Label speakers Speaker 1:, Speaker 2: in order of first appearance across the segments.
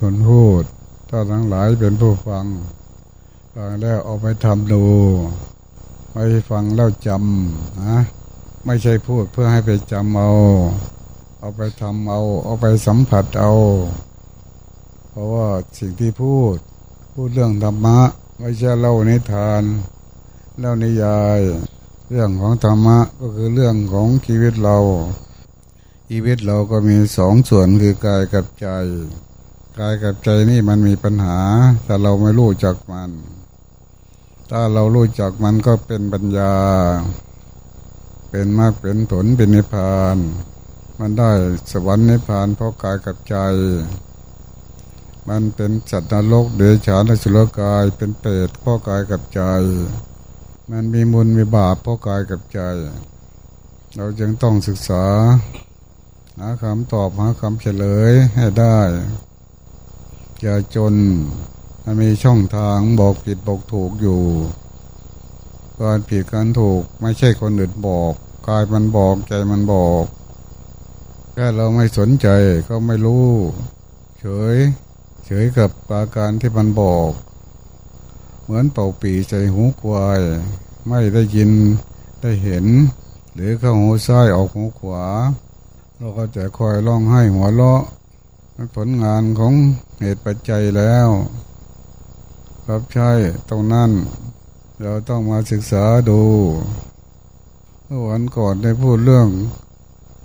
Speaker 1: คนพูดถ้าทั้งหลายเป็นผู้ฟังฟังแล้วเอาไปทำดูไม่ฟังแล้วจำนะไม่ใช่พูดเพื่อให้ไปจำเอา เอาไปทำเอา เอาไปสัมผัสเอา เพราะว่าสิ่งที่พูด พูดเรื่องธรรมะ ไม่ใช่เล่านิทานเล่านิยาย เรื่องของธรรมะก็คือเรื่องของชีวิตเราชีวิตเราก็มีสองส่วนคือกายกับใจ กายกับใจนี่มันมีปัญหา แต่เราไม่รู้จักมัน ถ้าเรารู้จักมันก็เป็นปัญญา เป็นมากเป็นผลเป็นนิพพาน มันได้สวรรค์นิพพานเพราะกายกับใจ มันเป็นสัตว์นรกเดชานสุรกายเป็นเปรตเพราะกายกับใจ มันมีมุลมีบาปเพราะกายกับใจ เราจึงต้องศึกษา หาคำตอบหาคำเฉลยให้ได้ อย่าจนมันมีช่องทางบอกผิดบอกถูกอยู่การผิดการถูกไม่ใช่คนอื่นบอกกายมันบอกใจมันบอกแค่เราไม่สนใจก็ไม่รู้ เฉย เฉยกับอาการที่มันบอก เหมือนเป่าปีใจหูควาย ไม่ได้ยินได้เห็น หรือเข้าหูซ้ายออกหูขวา เราก็จะคอยร้องไห้หัวเราะ ผลงานของเหตุปัจจัยแล้ว รับใช้ตรงนั้น เราต้องมาศึกษาดูเมื่อวันก่อนได้พูดเรื่อง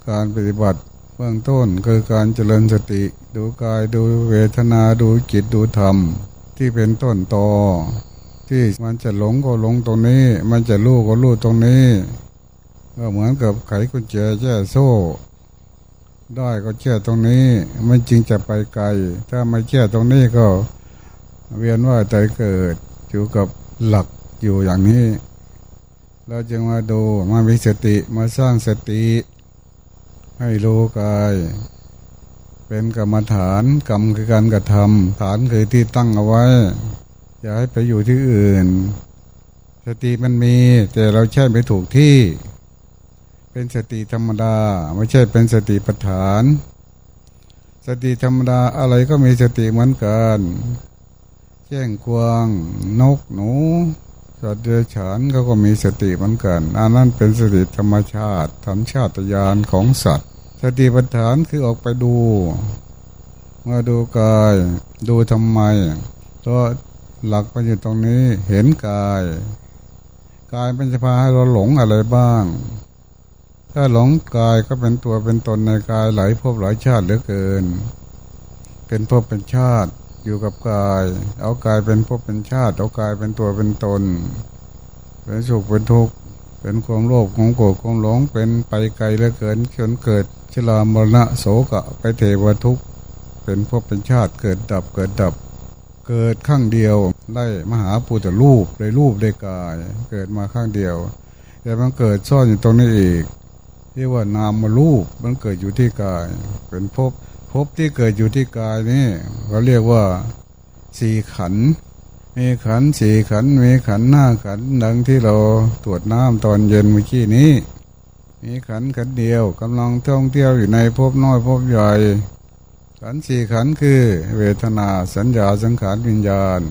Speaker 1: การปฏิบัติเบื้องต้นคือการเจริญสติ ดูกายดูเวทนาดูจิตดูธรรม ที่เป็นต้นตอที่มันจะหลงก็หลงตรงนี้ มันจะรู้ก็รู้ตรงนี้ ก็เหมือนกับไขกุญแจแจ้โซ่ ได้ก็แช่ตรงนี้มันจริงจะไปไกล ถ้าไม่แช่ตรงนี้ก็เวียนว่าใจเกิดอยู่กับหลักอยู่อย่างนี้ เราจึงมาดูมามีสติมาสร้างสติ ให้รู้กาย เป็นกรรมฐานกรรมคือการกระทำฐานคือที่ตั้งเอาไว้ อย่าให้ไปอยู่ที่อื่น สติมันมีแต่เราใช้ไม่ถูกที่ เป็นสติธรรมดา ไม่ใช่เป็นสติปัฏฐาน สติธรรมดาอะไรก็มีสติเหมือนกันแจ้งกวางนกหนูสัตว์เดรัจฉานเขาก็มีสติเหมือนกันอันนั้นเป็นสติธรรมชาติธรรมชาติญาณของสัตว์ สติปัฏฐานคือออกไปดูมาดูกาย ดูทำไมเพราะหลักมันอยู่ตรงนี้เห็นกาย กายเป็นจะพาให้เราหลงอะไรบ้าง ถ้าหลงกายก็เป็นตัวเป็นตนในกายหลายภพหลายชาติเหลือเกิน เป็นภพเป็นชาติอยู่กับกาย เอากายเป็นภพเป็นชาติ เอากายเป็นตัวเป็นตน เป็นสุขเป็นทุกข์เป็นความโลภของโกรธของหลงเป็นไปไกลเหลือเกินจนเกิดชรามรณะโสกะไปเทวทุกข์เป็นภพเป็นชาติเกิดดับเกิดดับ เกิดข้างเดียวได้มหาปุตตรูปได้รูปได้กาย เกิดมาข้างเดียวแต่มันเกิดซ่อนอยู่ตรงนี้อีก ที่ว่านามมารูปมันเกิดอยู่ที่กาย เป็นภพภพที่เกิดอยู่ที่กายนี่เขาเรียกว่าสี่ขัน มีขันสี่ขัน มีขันหน้าขันดังที่เราตรวจน้ำตอนเย็นเมื่อกี้นี้ มีขันขันเดียวกำลังท่องเที่ยวอยู่ในภพน้อยภพใหญ่ขันสี่ขันคือเวทนาสัญญาสังขารวิญญาณ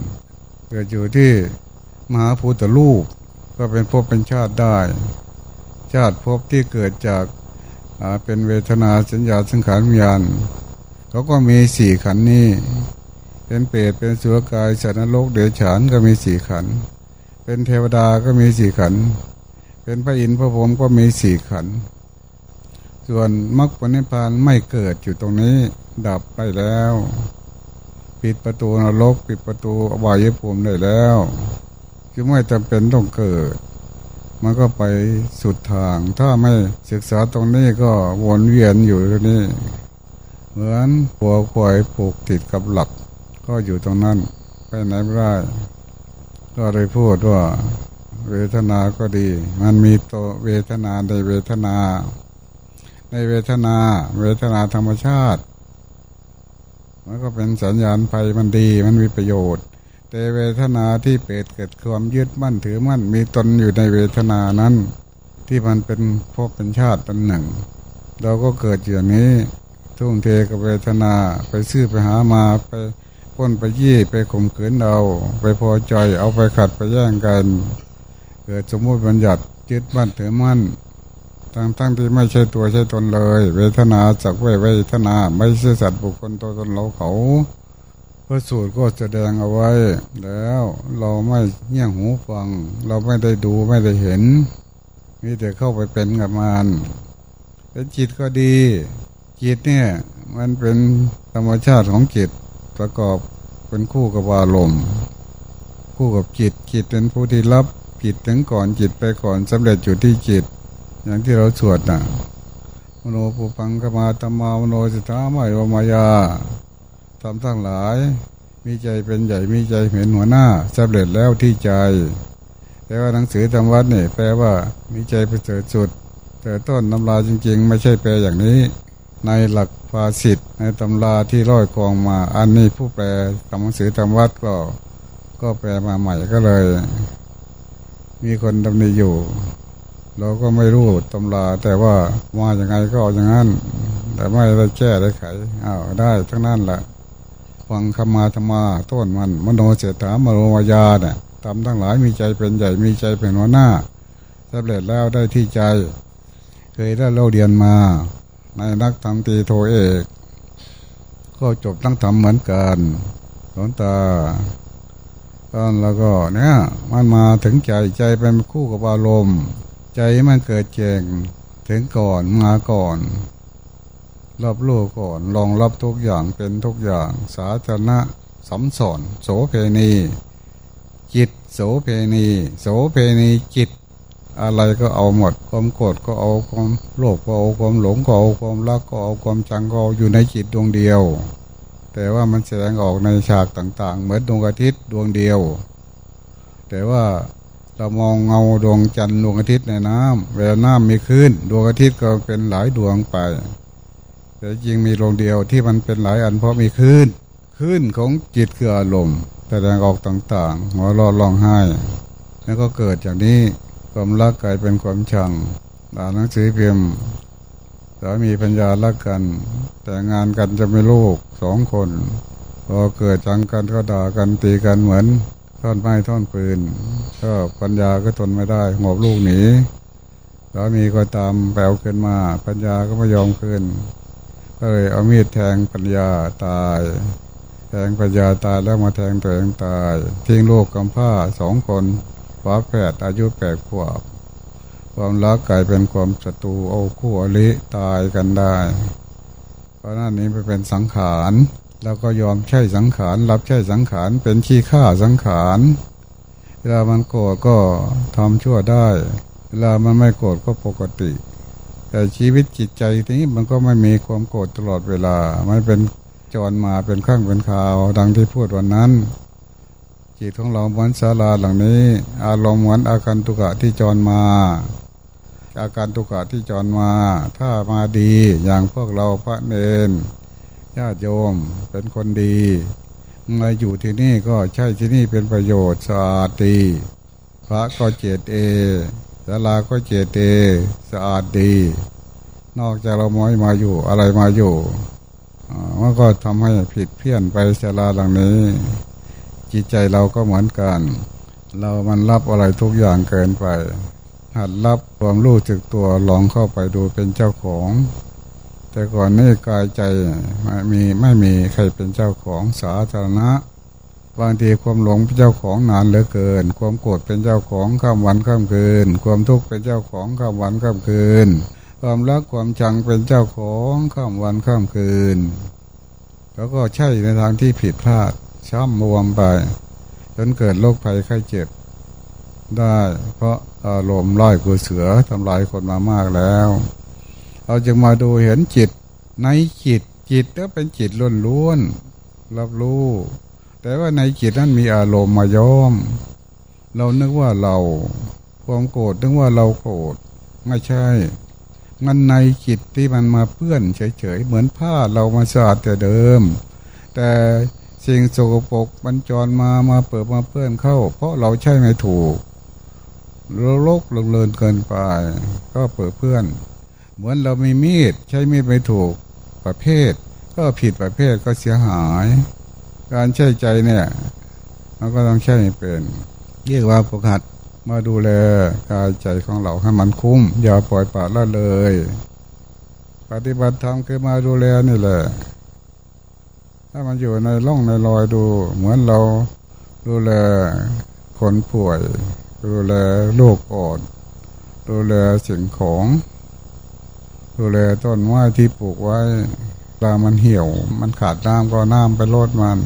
Speaker 1: เกิดอยู่ที่มหาภูตลูกก็เป็นภพเป็นชาติได้ ชาติภพที่เกิดจากเป็นเวทนาสัญญาสังขารวิญญาณเขาก็มีสี่ขันนี้ เป็นเปรตเป็นสุรกายสัตว์นรกเดรัจฉานก็มีสี่ขัน เป็นเทวดาก็มีสี่ขัน เป็นพระอินทร์พระพรหมก็มีสี่ขัน ส่วนมรรคผลนิพพานไม่เกิดอยู่ตรงนี้ดับไปแล้ว ปิดประตูนรก ปิดประตูอบายภูมิได้แล้วคือไม่จำเป็นต้องเกิด มันก็ไปสุดทาง ถ้าไม่ศึกษาตรงนี้ก็วนเวียนอยู่ตรงนี้ เหมือนหัวควายผูกติดกับหลัก ก็อยู่ตรงนั้น ไปไหนไม่ได้ ก็เลยพูดว่า เวทนาก็ดี มันมีตัวเวทนาในเวทนา ในเวทนา เวทนาธรรมชาติมันก็เป็นสัญญาณภัยมันดี มันมีประโยชน์ แต่เวทนาที่เปิดเกิดความยึดมั่นถือมั่นมีตนอยู่ในเวทนานั้น ที่มันเป็นพบเป็นชาติเป็นหนึ่ง เราก็เกิดอย่างนี้ทุ่มเทกับเวทนาไปซื้อไปหามาไปพ้นไปยี่ไปข่มขืนเอาไปพอใจเอาไปขัดไปแย่งกัน เกิดสมมติบัญญัติยึดมั่นถือมั่นทั้งทั้งที่ไม่ใช่ตัวใช่ตนเลย เวทนาสักเวเวทนาไม่ใช่สัตว์บุคคลตัวตนเราเขา พระสูตรก็แสดงเอาไว้ แล้วเราไม่เงี่ยงหูฟัง เราไม่ได้ดูไม่ได้เห็นมีแต่เข้าไปเป็นกับมันเป็นจิตก็ดี จิตเนี่ย มันเป็นธรรมชาติของจิตประกอบเป็นคู่กับอารมณ์คู่กับจิตจิตเป็นผู้ที่รับจิตถึงก่อนจิตไปก่อนสำเร็จอยู่ที่จิต อย่างที่เราสวดนะมโนปุพังกมาตมามโนสิตาไม่วมายา ทำทั้งหลาย มีใจเป็นใหญ่มีใจเห็นหัวหน้าสำเร็จแล้วที่ใจแต่ว่าหนังสือธรรมวัดเนี่ยแปลว่ามีใจไปเจอจุดเจอต้นตำราจริง ๆ ไม่ใช่แปลอย่างนี้ ในหลักภาษิตในตำราที่ร้อยกองมา อันนี้ผู้แปลทำหนังสือธรรมวัดก็ ก็แปลมาใหม่ก็เลย มีคนดำเนินอยู่ เราก็ไม่รู้ตำราแต่ว่ามาอย่างไงก็อย่างนั้น แต่ไม่ได้แก้ได้ไขอ้าวได้ทั้งนั้นแหละ ฟังคำมาธรรมาต้นมันมโนเสถามโนมายาเนี่ยทำทั้งหลายมีใจเป็นใหญ่มีใจเป็นหัวหน้าสำเร็จแล้วได้ที่ใจ เคยได้เราเรียนมา ในนักธรรมตีโทเอก ก็จบตั้งธรรมเหมือนกันหลวงตาตอนแล้วก็เนี่ย มันมาถึงใจใจเป็นคู่กับอารมณ์ ใจมันเกิดเจงถึงก่อนมาก่อน รับรู้ก่อนลองรับทุกอย่างเป็นทุกอย่าง สาธารณะสัมสอนโสเพณี จิตโสเพณี โสเพณีจิต อะไรก็เอาหมด ความโกรธก็เอาความโลภก็เอาความหลงก็เอาความรักก็เอาความจังก็เอาอยู่ในจิตดวงเดียว แต่ว่ามันแสดงออกในฉากต่างๆ เหมือนดวงอาทิตย์ดวงเดียว แต่ว่าเรามองเงาดวงจันทร์ดวงอาทิตย์ในน้ำเวลาน้ำมีขึ้นดวงอาทิตย์ก็เป็นหลายดวงไป แต่จริงมีดวงเดียวที่มันเป็นหลายอันเพราะมีขึ้นขึ้นของจิตคืออารมณ์แสดงออกต่างๆหัวเราะร้องไห้ แล้วก็เกิดจากนี้ความรักกลายเป็นความชังอ่านหนังสือเพียมสามีปัญญารักกัน แต่งงานกันจะไม่ลูกสองคนพอเกิดจังกันก็ด่ากันตีกันเหมือนท่อนไม้ท่อนปืนก็ปัญญาก็ทนไม่ได้หอบลูกหนีสามีก็ตามแปลวขึ้นมา ปัญญาก็ไม่ยอมขึ้น ก็เลยเอามีดแทงปัญญาตาย แทงปัญญาตายแล้วมาแทงตัวเองตาย ทิ้งลูกกำพร้าสองคนฝาแฝดอายุแปดขวบ ความรักกลายเป็นความศัตรูเอาคู่อริตายกันได้ เพราะนั่นนี้ไปเป็นสังขารแล้วก็ยอมใช้สังขาร รับใช้สังขารเป็นขี้ข้าสังขารเวลามันโกรธก็ทำชั่วได้ เวลามันไม่โกรธก็ปกติ แต่ชีวิตจิตใจนี้มันก็ไม่มีความโกรธตลอดเวลาไม่เป็นจรมาเป็นข้างเป็นข่าว ดังที่พูดวันนั้น จิตของเราเหมือนศาลาหลังนี้ อารมณ์เหมือนอาการตุกะที่จรมา อาการตุกะที่จรมา ถ้ามาดีอย่างพวกเราพระเนนญาติโยมเป็นคนดีมาอยู่ที่นี่ก็ใช่ที่นี่เป็นประโยชน์สะอาดดีพระก็เจตเอ ศาลาก็เจตเอสะอาดดี นอกจากเราไม่มาอยู่อะไรมาอยู่มันก็ทำให้ผิดเพี้ยนไปศาลาหลังนี้ จิตใจเราก็เหมือนกัน เรามันรับอะไรทุกอย่างเกินไปหัดรับความรู้จึกตัวลองเข้าไปดูเป็นเจ้าของ แต่ก่อนนี่กายใจไม่มีไม่มีใครเป็นเจ้าของสาธารณะ บางทีความหลงเป็นเจ้าของนานเหลือเกิน ความโกรธเป็นเจ้าของข้ามวันข้ามคืน ความทุกข์เป็นเจ้าของข้ามวันข้ามคืน ความรักความชังเป็นเจ้าของข้ามวันข้ามคืน แล้วก็ใช่ในทางที่ผิดพลาดช้ำบวมไป จนเกิดโรคภัยไข้เจ็บ ได้เพราะอารมณ์ร้อยกูเสือทำลายคนมามากแล้ว เราจึงมาดูเห็นจิตในจิตจิตก็เป็นจิตล้วนล้วนรับรู้ แต่ว่าในจิตนั้นมีอารมณ์มาย้อม เรานึกว่าเราความโกรธนึกว่าเราโกรธไม่ใช่ มันในจิตที่มันมาเปื้อนเฉยๆเหมือนผ้าเรามาสะอาดแต่เดิม แต่สิ่งโสกปกบรรจรมามาเปิดมาเพื่อนเข้า เพราะเราใช่ไม่ถูกโลกเลินเกินไป ก็เปิดเพื่อน เหมือนเรามีมีดใช้มีดไม่ถูกประเภท ก็ผิดประเภทก็เสียหาย การใช้ใจเนี่ยเราก็ต้องใช้เป็นเรียกว่าประคัดมาดูแลกายใจของเราให้มันคุ้ม อย่าปล่อยปละละเลย ปฏิบัติธรรมคือมาดูแลนี่แหละ ถ้ามันอยู่ในร่องในรอยดู เหมือนเราดูแลคนป่วย ดูแลโรคอ่อนดูแลสิ่งของ ดูแลต้นไม้ที่ปลูกไว้ ตามันเหี่ยว มันขาดน้ำก็น้ำไปโลดมัน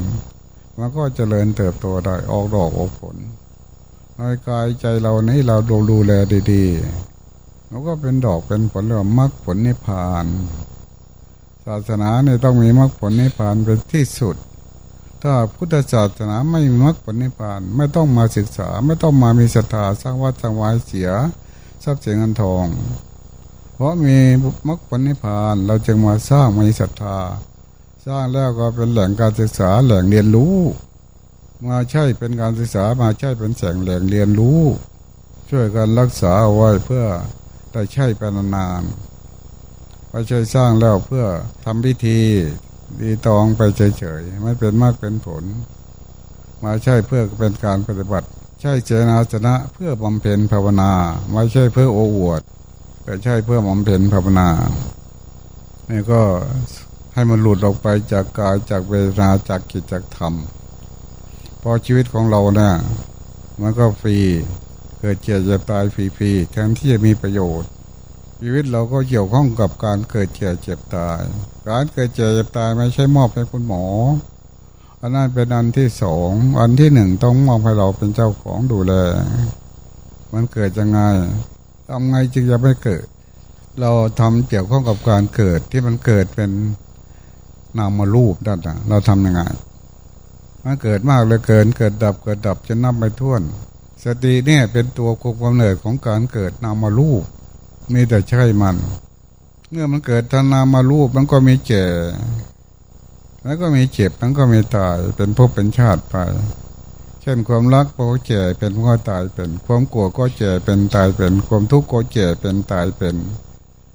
Speaker 1: มันก็เจริญเติบโตได้ออกดอกออกผลในกายใจเรานี้เราดูดูแลดีๆมันก็เป็นดอกเป็นผลเรื่องมรรคผลนิพพาน ศาสนาเนี่ยต้องมีมรรคผลนิพพานเป็นที่สุด ถ้าพุทธศาสนาไม่มีมรรคผลนิพพานไม่ต้องมาศึกษา ไม่ต้องมามีศรัทธาสร้างวัดสร้างวายเสียทรัพย์สินเงินทอง เพราะมีมรรคผลนิพพาน เราจึงมาสร้างมีศรัทธา สร้างแล้วก็เป็นแหล่งการศึกษาแหล่งเรียนรู้ มาใช่เป็นการศึกษามาใช่เป็นแสงแหล่งเรียนรู้ ช่วยกันรักษาเอาไว้เพื่อได้ใช้ไปนานๆไม่ใช่สร้างแล้วเพื่อทำพิธีดีตองไปเฉยๆไม่เป็นมากเป็นผล มาใช่เพื่อเป็นการปฏิบัติ ใช่เจนาสนะเพื่อบำเพ็ญภาวนา ไม่ใช่เพื่อโอ้อวด แต่ใช่เพื่อบำเพ็ญภาวนานี่ก็ให้มันหลุดออกไปจากกายจากเวทนาจากกิจจากธรรมพอชีวิตของเราเนี่ยมันก็ฟรีเกิดเจ็บจะตายฟรีๆแทนที่จะมีประโยชน์ ชีวิตเราก็เกี่ยวข้องกับการเกิดเจ็บเจ็บตาย การเกิดเจ็บเจ็บตายไม่ใช่มอบให้คุณหมออันนั้นเป็นอันที่สองอันที่หนึ่งต้องมอบให้เราเป็นเจ้าของดูแลมันเกิดยังไง ทำไงจึงจะไม่เกิด เราทำเกี่ยวข้องกับการเกิดที่มันเกิดเป็นนามารูปด้านนะเราทำยังไงมันเกิดมากเลยเกินเกิดดับเกิดดับจะนับไปท่วน สติเนี่ยเป็นตัวคุมกำเนิดของการเกิดนามารูปมีแต่ใช่มัน เมื่อมันเกิดทานามารูปมันก็มีแก่แล้วก็มีเจ็บมันก็มีตายเป็นภพเป็นชาติไป เช่นความรักก็แก่เป็นก็ตายเป็น ความกลัวก็แก่เป็นตายเป็น ความทุกข์ก็แก่เป็นตายเป็น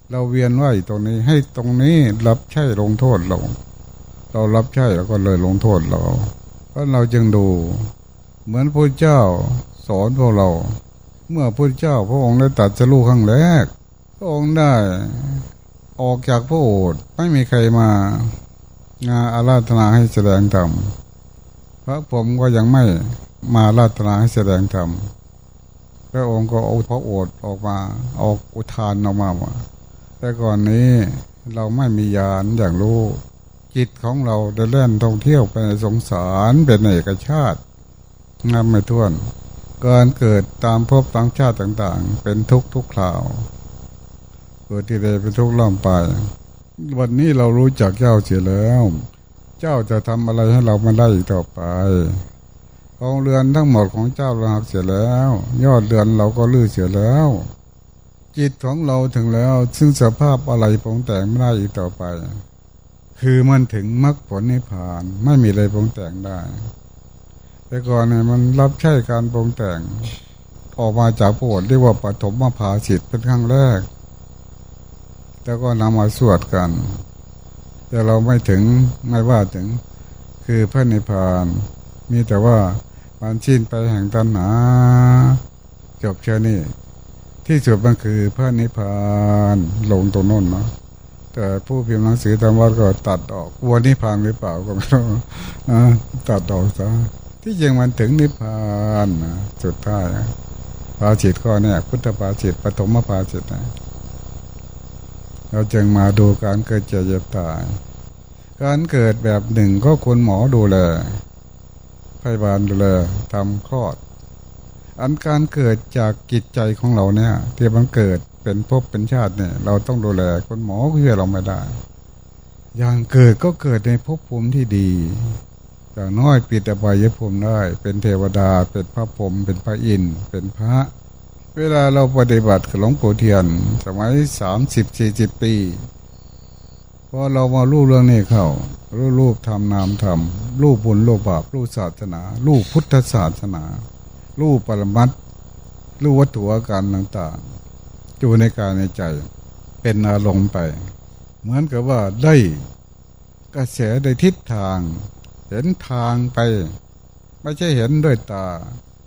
Speaker 1: เราเวียนว่ายตรงนี้ให้ตรงนี้รับใช้ลงโทษเรา เรารับใช้แล้วก็เลยลงโทษเรา เพราะเราจึงดู เหมือนพระเจ้าสอนพวกเรา เมื่อพระเจ้าพระองค์ได้ตัดสรู้ครั้งแรก พระองค์ได้ออกจากพระโอษฐ์ไม่มีใครมางาอาราธนาให้แสดงธรรม พระผมก็ยังไม่มาอาราธนาให้แสดงธรรมพระองค์ก็เอาพระโอษฐ์ออกมาออกอุทานออกมาว่าแต่ก่อนนี้เราไม่มียานอย่างรู้จิตของเราได้เล่นท่องเที่ยวไปในสงสารเป็นเอกชาติงามไม่ท้วนการเกิดตามภพตามชาติต่างๆ เป็นทุกทุกคราวเกิดที่ใดเป็นทุกล่ำไป วันนี้เรารู้จักเจ้าเสียแล้ว เจ้าจะทำอะไรให้เราไม่ได้อีกต่อไปกองเรือนทั้งหมดของเจ้าเราหักเสียแล้ว ยอดเรือนเราก็ลื้อเสียแล้ว จิตของเราถึงแล้ว ซึ่งสภาพอะไรปรุงแต่งไม่ได้อีกต่อไป คือมันถึงมรรคผลนิพพานไม่มีอะไรปรุงแต่งได้ แต่ก่อนเนี่ยมันรับใช้การปรุงแต่ง ออกมาจากโวดเรียกว่าปฐมมาภาสิทธิ์เป็นครั้งแรก แล้วก็นำมาสวดกัน แต่เราไม่ถึงไม่ว่าถึง คือพระนิพพานมีแต่ว่ามันชิ้นไปแห่งตัณหา จบเช่นี้ที่สุดมันคือพระนิพพานลงตรงโน้นเนาะแต่ผู้พิมพ์หนังสือธรรมวัดก็ตัดออกวัวนิพพานหรือเปล่าก็ไม่รู้ตัดออกซะที่จริงมันถึงนิพพานนะสุดท้ายนะภาจิตก็เนี่ยพุทธภาจิตปฐมภาจิตนะเราจึงมาดูการเกิดเจ็บเจ็บตาย การเกิดแบบหนึ่งก็ควรหมอดูแลพยาบาลดูแลทำคลอด อันการเกิดจากจิตใจของเราเนี่ยที่มันเกิดเป็นภพเป็นชาติเนี่ย เราต้องดูแลคนหมอเพื่อเราไม่ได้ อย่างเกิดก็เกิดในภพภูมิที่ดีอย่างน้อยปิดอบายภูมิได้ เป็นเทวดาเป็นพระพรหมเป็นพระอินทร์เป็นพระ เวลาเราปฏิบัติหลวงปู่เทียน สมัยสามสิบสี่สิบปี อเรามาลู่เรื่องนี้เข้ารู้รูปทำนามทำรูปบุญรูปบาปรูปศาสนารูปพุทธศาสนารูปปรมัตถ์รูปวัตถุอาการต่างๆอยู่ในกายในใจ เป็นอารมณ์ไป เหมือนกับว่าได้กระแสในทิศทาง เห็นทางไป ไม่ใช่เห็นด้วยตา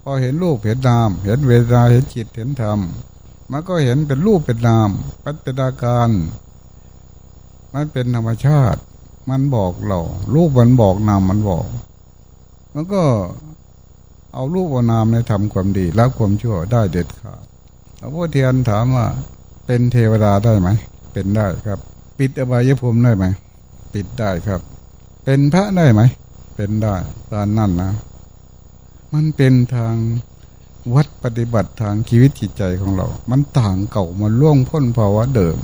Speaker 1: พอเห็นรูปเห็นนาม เห็นเวทนาเห็นจิตเห็นธรรมมันก็เห็นเป็นรูปเป็นนามปัจจาการ มันเป็นธรรมชาติ มันบอกเรารูปมันบอกนามมันบอก มันก็เอารูปนามในทำความดีละความชั่วได้เด็ดขาดหลวงพ่อเทียนถามว่า เป็นเทวดาได้ไหม เป็นได้ครับ ปิดอบายภูมิได้ไหม ปิดได้ครับ เป็นพระได้ไหม เป็นได้ตอนนั่นนะ มันเป็นทางวัดปฏิบัติทางชีวิตจิตใจของเรา มันต่างเก่ามันล่วงพ้นภาวะเดิม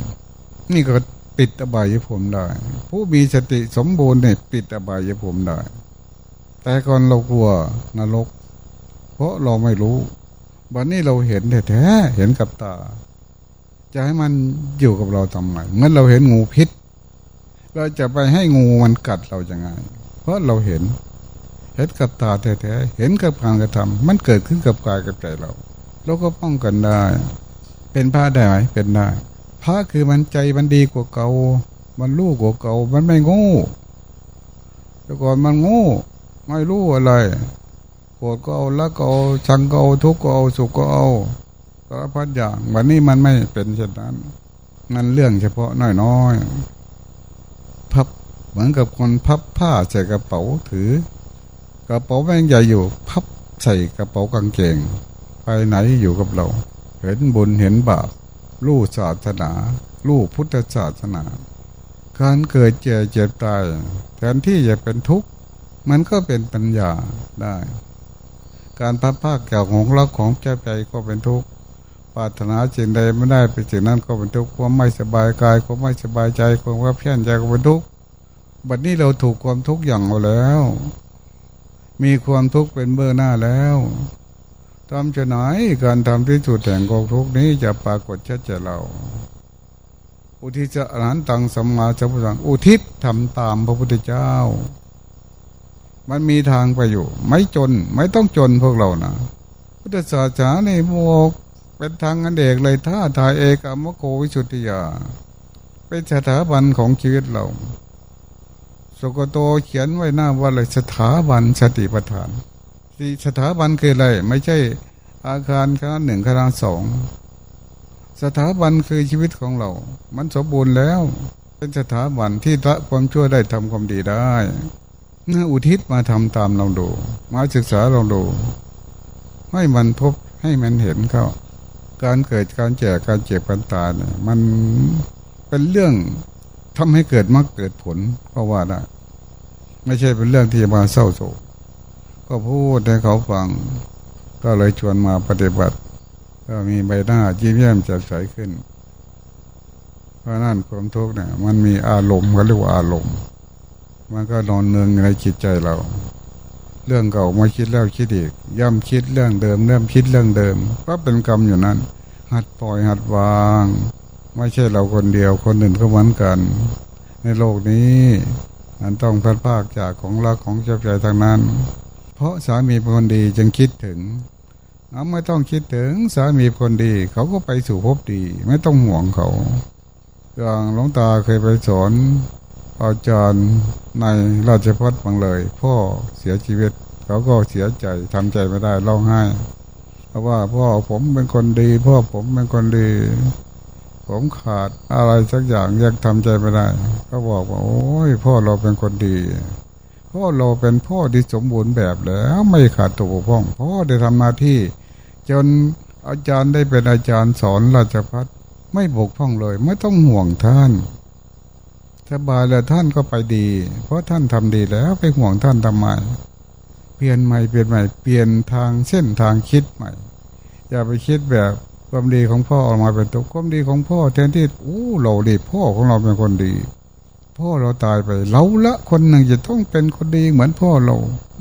Speaker 1: นี่ก็ ปิดอบายภูมิได้ ผู้มีสติสมบูรณ์เนี่ยปิดอบายภูมิได้ แต่ก่อนเรากลัวนรก เพราะเราไม่รู้วันนี้เราเห็นแท้ๆเห็นกับตา จะให้มันอยู่กับเราทำไมเมื่อเราเห็นงูพิษ เราจะไปให้งูมันกัดเราจะไง เพราะเราเห็นเห็นกับตาแท้ๆเห็นกับการกระทำมันเกิดขึ้นกับกายกับใจเรา เราก็ป้องกันได้ เป็นพระได้ไหมเป็นได้ พระคือมันใจมันดีกว่าเก่า มันรู้กว่าเก่า มันไม่งูแต่ก่อนมันงูไม่รู้อะไรโกรธก็เอาละก็เอาชังก็เอาทุกข์ก็เอาสุขก็เอาสารพัดอย่างวันนี้มันไม่เป็นเช่นนั้นมันเรื่องเฉพาะน้อยๆพับเหมือนกับคนพับผ้าใส่กระเป๋าถือกระเป๋าแม่งใหญ่อยู่ พับใส่กระเป๋ากางเกงไปไหนอยู่กับเรา เห็นบุญเห็นบาป รู้ศาสนา รู้พุทธศาสนา การเกิดเจ็บเจ็บตายแทนที่จะเป็นทุกข์ มันก็เป็นปัญญาได้ การพัดภาคแก่ของรักของเจ้าใจก็เป็นทุกข์ปรารถนาสิ่งใดไม่ได้ไปสิ่งนั้นก็เป็นทุกข์ความไม่สบายกายความไม่สบายใจความว่าเพี้ยนใจก็เป็นทุกข์บัดนี้เราถูกความทุกข์อย่างเราแล้ว มีความทุกข์เป็นเบื้องหน้าแล้ว ทำจะไหนการทำที่สุดแห่งกองทุกนี้จะปรากฏชัดเจนเรา อุทิศอรหันตังสัมมาสัมพุทธังอุทิศทำตามพระพุทธเจ้า มันมีทางไปอยู่ ไม่จนไม่ต้องจนพวกเรานะพุทธศาสนาในพวกเป็นทางอันเอกเลยท่าทายเอกอมโกวิสุทธิยา เป็นสถาบันของชีวิตเราสกโตเขียนไว้หน้าว่าเลยสถาบันสติปัฏฐาน สถาบันคืออะไร ไม่ใช่อาคารคณะหนึ่งคณะสองสถาบันคือชีวิตของเรา มันสมบูรณ์แล้ว เป็นสถาบันที่ละความชั่วได้ทำความดีได้น่าอุทิศมาทำตามเราดูมาศึกษาเราดูให้มันพบให้มันเห็นเขาการเกิดการแก่การเจ็บการตายเนี่ยมันเป็นเรื่องทำให้เกิดมรรคเกิดผลก็ว่าได้ไม่ใช่เป็นเรื่องที่จะมาเศร้าโศก ก็พูดให้เขาฟัง ก็เลยชวนมาปฏิบัติ ก็มีใบหน้ายิ้มแย้มแจ่มใสขึ้น เพราะนั่นความทุกข์เนี่ย มันมีอารมณ์ก็เรียกว่าอารมณ์ มันก็นอนเนืองในจิตใจเรา เรื่องเก่ามาคิดแล้วคิดอีก ย่ำคิดเรื่องเดิมเริ่มคิดเรื่องเดิม ก็เป็นกรรมอยู่นั้น หัดปล่อยหัดวาง ไม่ใช่เราคนเดียวคนอื่นก็เหมือนกัน ในโลกนี้มันต้องพัดภาคจากของรักของเจ้าใจทางนั้น เพราะสามีเป็นคนดีจึงคิดถึงเอาไม่ต้องคิดถึงสามีคนดี เขาก็ไปสู่ภพดี ไม่ต้องห่วงเขาอย่างหลวงตาเคยไปสอนอาจารย์ในราชพัฒน์บางเลย พ่อเสียชีวิต เขาก็เสียใจทำใจไม่ได้ร้องไห้ เพราะว่าพ่อผมเป็นคนดี พ่อผมเป็นคนดี ผมขาดอะไรสักอย่างยังทำใจไม่ได้เขาบอกว่า โอ้ยพ่อเราเป็นคนดี พ่อเราเป็นพ่อที่สมบูรณ์แบบแล้วไม่ขาดตัวบกพร่องพ่อได้ทำหน้าที่ จนอาจารย์ได้เป็นอาจารย์สอนราชพัฒไม่บกพร่องเลย ไม่ต้องห่วงท่านสบายแล้วท่านก็ไปดี เพราะท่านทำดีแล้วไปห่วงท่านทำไมเปลี่ยนใหม่เปลี่ยนใหม่เปลี่ยนทางเส้นทางคิดใหม่ อย่าไปคิดแบบความดีของพ่อออกมาเป็นตัวความดีของพ่อแทนที่อู้เราดีพ่อของเราเป็นคนดี พ่อเราตายไป เราละคนหนึ่งจะต้องเป็นคนดีเหมือนพ่อเรา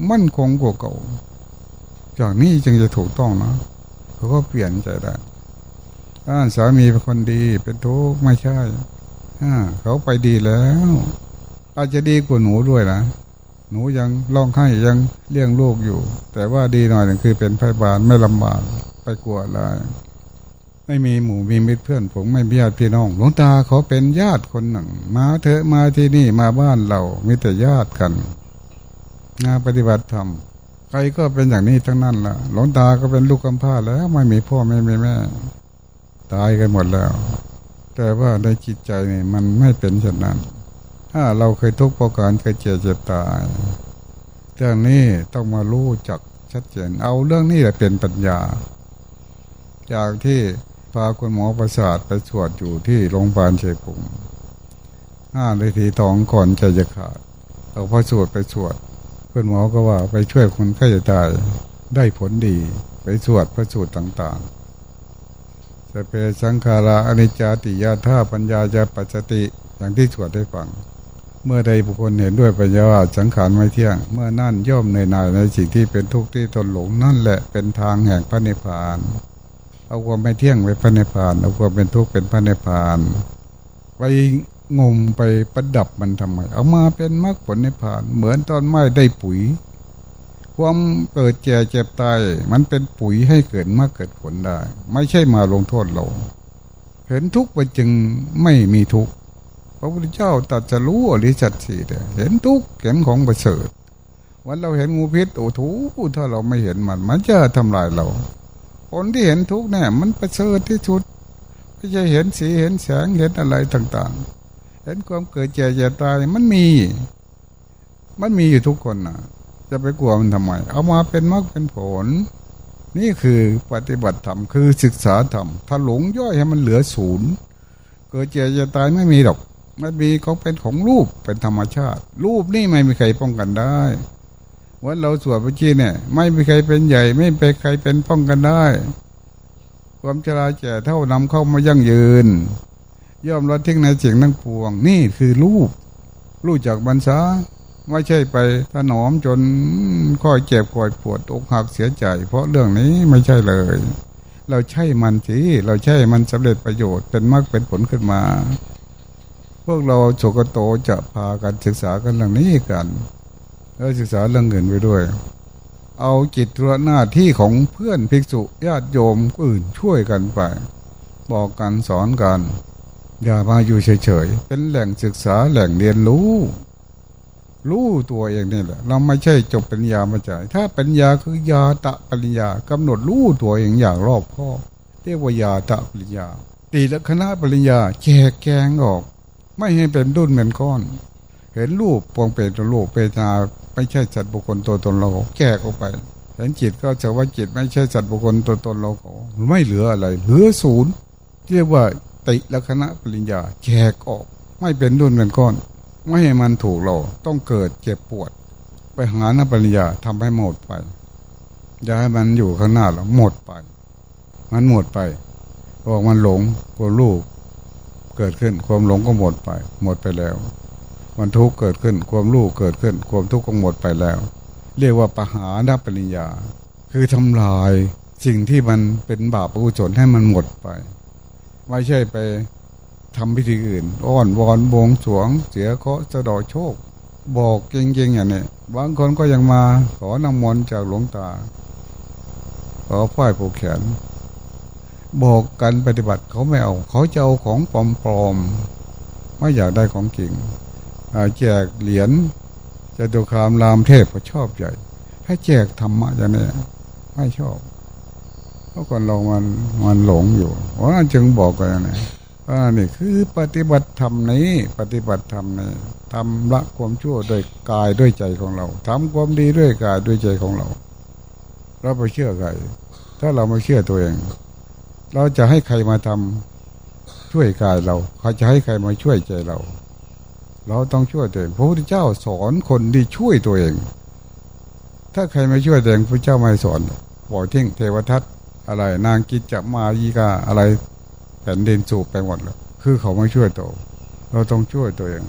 Speaker 1: มั่นคงกว่าเก่าจากนี้จึงจะถูกต้องนะเขาก็เปลี่ยนใจได้ถ้าสามีเป็นคนดีเป็นทุกข์ไม่ใช่เขาไปดีแล้ว อาจจะดีกว่าหนูด้วยนะหนูยังร้องไห้ยังเลี้ยงลูกอยู่ แต่ว่าดีหน่อยนึงคือเป็นพยาบาลไม่ลำบากไปกลัวอะไร ไม่มีหมู่มีมิตรเพื่อนผมไม่มีญาติพี่น้อง หลวงตาเขาเป็นญาติคนหนึ่ง มาเถอะมาที่นี่มาบ้านเรามีแต่ญาติกันงานปฏิบัติธรรมใครก็เป็นอย่างนี้ทั้งนั้นละหลวงตาก็เป็นลูกกำพร้าแล้ว ไม่มีพ่อไม่มีแม่ ตายกันหมดแล้ว แต่ว่าในจิตใจนี่มันไม่เป็นเช่นนั้น ถ้าเราเคยทุกข์เพระการเคยเจ็บเจ็บตายเรื่องนี้ต้องมารู้จักชัดเจน เอาเรื่องนี้แหละเป็นปัญญา จากที่ พาคุณหมอประสาทไปสวดอยู่ที่โรงพยาบาลเชียงกรุงห้านาทีตองก่อนใจจะขาดเอาพระสวดไปสวดคุณหมอก็ว่าไปช่วยคนไข้จะตายได้ผลดีไปสวดพระสูตรต่างๆจะเป็นสังขาราอนิจจติยาท่าปัญญาจะปัจจติอย่างที่สวดได้ฟัง เมื่อใดบุคคลเห็นด้วยปัญญาว่าสังขารไม่เที่ยง เมื่อนั่นย่อมในนายในสิ่งที่เป็นทุกข์ที่ตนหลงนั่นแหละเป็นทางแห่งพระนิพพาน เอาความไม่เที่ยงไปพระนิพพาน เอาความเป็นทุกข์เป็นพระนิพพาน ไปงมไปประดับมันทำไม เอามาเป็นมรรคผลนิพพาน เหมือนตอนไม้ได้ปุ๋ย ความเกิดแก่เจ็บตายมันเป็นปุ๋ยให้เกิดมรรคเกิดผลได้ ไม่ใช่มาลงโทษเรา เห็นทุกข์ไปจึงไม่มีทุกข์ พระพุทธเจ้าตรัสรู้อริสัตสีเห็นทุกข์เห็นของประเสริฐวันเราเห็นงูพิษโอ้ทูถ้าเราไม่เห็นมัน มันจะทำลายเรา คนที่เห็นทุกเนี่ย มันประเสริฐที่สุดไม่ใช่เห็นสีเห็นแสงเห็นอะไรต่าง ๆ เห็นความเกิดเจ็บเจ็บตายมันมี มันมีอยู่ทุกคนนะจะไปกลัวมันทำไม เอามาเป็นมรรคเป็นผล นี่คือปฏิบัติธรรมคือศึกษาธรรมถ้าหลงย่อยให้มันเหลือศูนย์เกิดเจ็บเจ็บตายไม่มีหรอกมันมีก็เป็นของรูปเป็นธรรมชาติ รูปนี่ไม่มีใครป้องกันได้ วันเราสวดพระชีเนี่ย ไม่มีใครเป็นใหญ่ ไม่เป็นใครเป็นป้องกันได้ ความชราแก่เท่านำเข้ามายั่งยืน ย่อมละทิ้งในเสิ่งทั้งปวง นี่คือรูปรูปจากบรรษาไม่ใช่ไปถนอมจนค่อยเจ็บค่อยปวดอกหักเสียใจ เพราะเรื่องนี้ไม่ใช่เลย เราใช่มันสิเราใช่มันสำเร็จประโยชน์เป็นมรรคเป็นผลขึ้นมา พวกเราโฉกโตจะพากันศึกษากันเรื่องนี้กัน แล้วศึกษาเรื่องเงินไปด้วย เอาจิตรหน้าที่ของเพื่อนภิกษุญาติโยมอื่นช่วยกันไป บอกกันสอนกัน อย่ามาอยู่เฉยๆ เป็นแหล่งศึกษาแหล่งเรียนรู้ รู้ตัวเองนี่แหละ เราไม่ใช่จบปัญญามาจ่ากถ้าปัญญาคือยาตะปัญญากำหนดรู้ตัวเองอย่างรอบคอบเรียกว่ายาตะปัญญาตีละคณะปัญญาแจกแกงออก ไม่ให้เป็นดุนเป็นก้อน เห็นรูปปวงเป็นรูปเป็นนา ไม่ใช่จัดบุคคลตัวตนเราแก้ออกไปเห็นจิตก็จะว่าจิตไม่ใช่จัดบุคคลตัวตนเราไม่เหลืออะไร เหลือศูนย์เรียกว่าติละคณะปริญญาแจกออก ไม่เป็นดุนเป็นก้อน ไม่ให้มันถูกเราต้องเกิดเจ็บปวด ไปหาหน้าปริญญาทำให้หมดไปอย่าให้มันอยู่ข้างหน้าเราหมดไป มันหมดไปบอกมันหลงกลัวลูกเกิดขึ้นความหลงก็หมดไป หมดไปแล้ว มันทุกข์เกิดขึ้น ความรู้เกิดขึ้น ความทุกข์ก็หมดไปแล้ว เรียกว่าปหาดปริญญา คือทำลายสิ่งที่มันเป็นบาปอกุศลให้มันหมดไป ไม่ใช่ไปทำพิธีอื่น อ้อนวอนบวงสวง เสียเคาะสะดอโชค บอกเก่งๆอย่างนี้บางคนก็ยังมาขอนำมนต์จากหลวงตาขอฝ้ายผูกแขนบอกกันปฏิบัติเขาไม่เอา เขาจะเอาของปลอมๆไม่อยากได้ของจริง แจกเหรียญจะดูคามรามเทพก็ชอบใหญ่ถ้าแจกธรรมะจะเนี่ยไม่ชอบเพราะคนเรามันมันหลงอยู่ว่าจึงบอกกันนะว่านี่คือปฏิบัติธรรมนี้ ปฏิบัติธรรมนี้ทำละความชั่วโดยกายด้วยใจของเราทำความดีด้วยกายด้วยใจของเรา เราไปเชื่อใครถ้าเราไม่เชื่อตัวเอง เราจะให้ใครมาทำช่วยกายเรา เขาจะให้ใครมาช่วยใจเรา เราต้องช่วยตัวเองพระพุทธเจ้าสอนคนที่ช่วยตัวเอง ถ้าใครไม่ช่วยตัวเองพระเจ้าไม่สอนปล่อกทิ้งเทวทัตอะไรนางกิจจมายีกาอะไรแผ่นดินสูบไปหมดแล้วคือเขาไม่ช่วยตัว เราต้องช่วยตัวเอง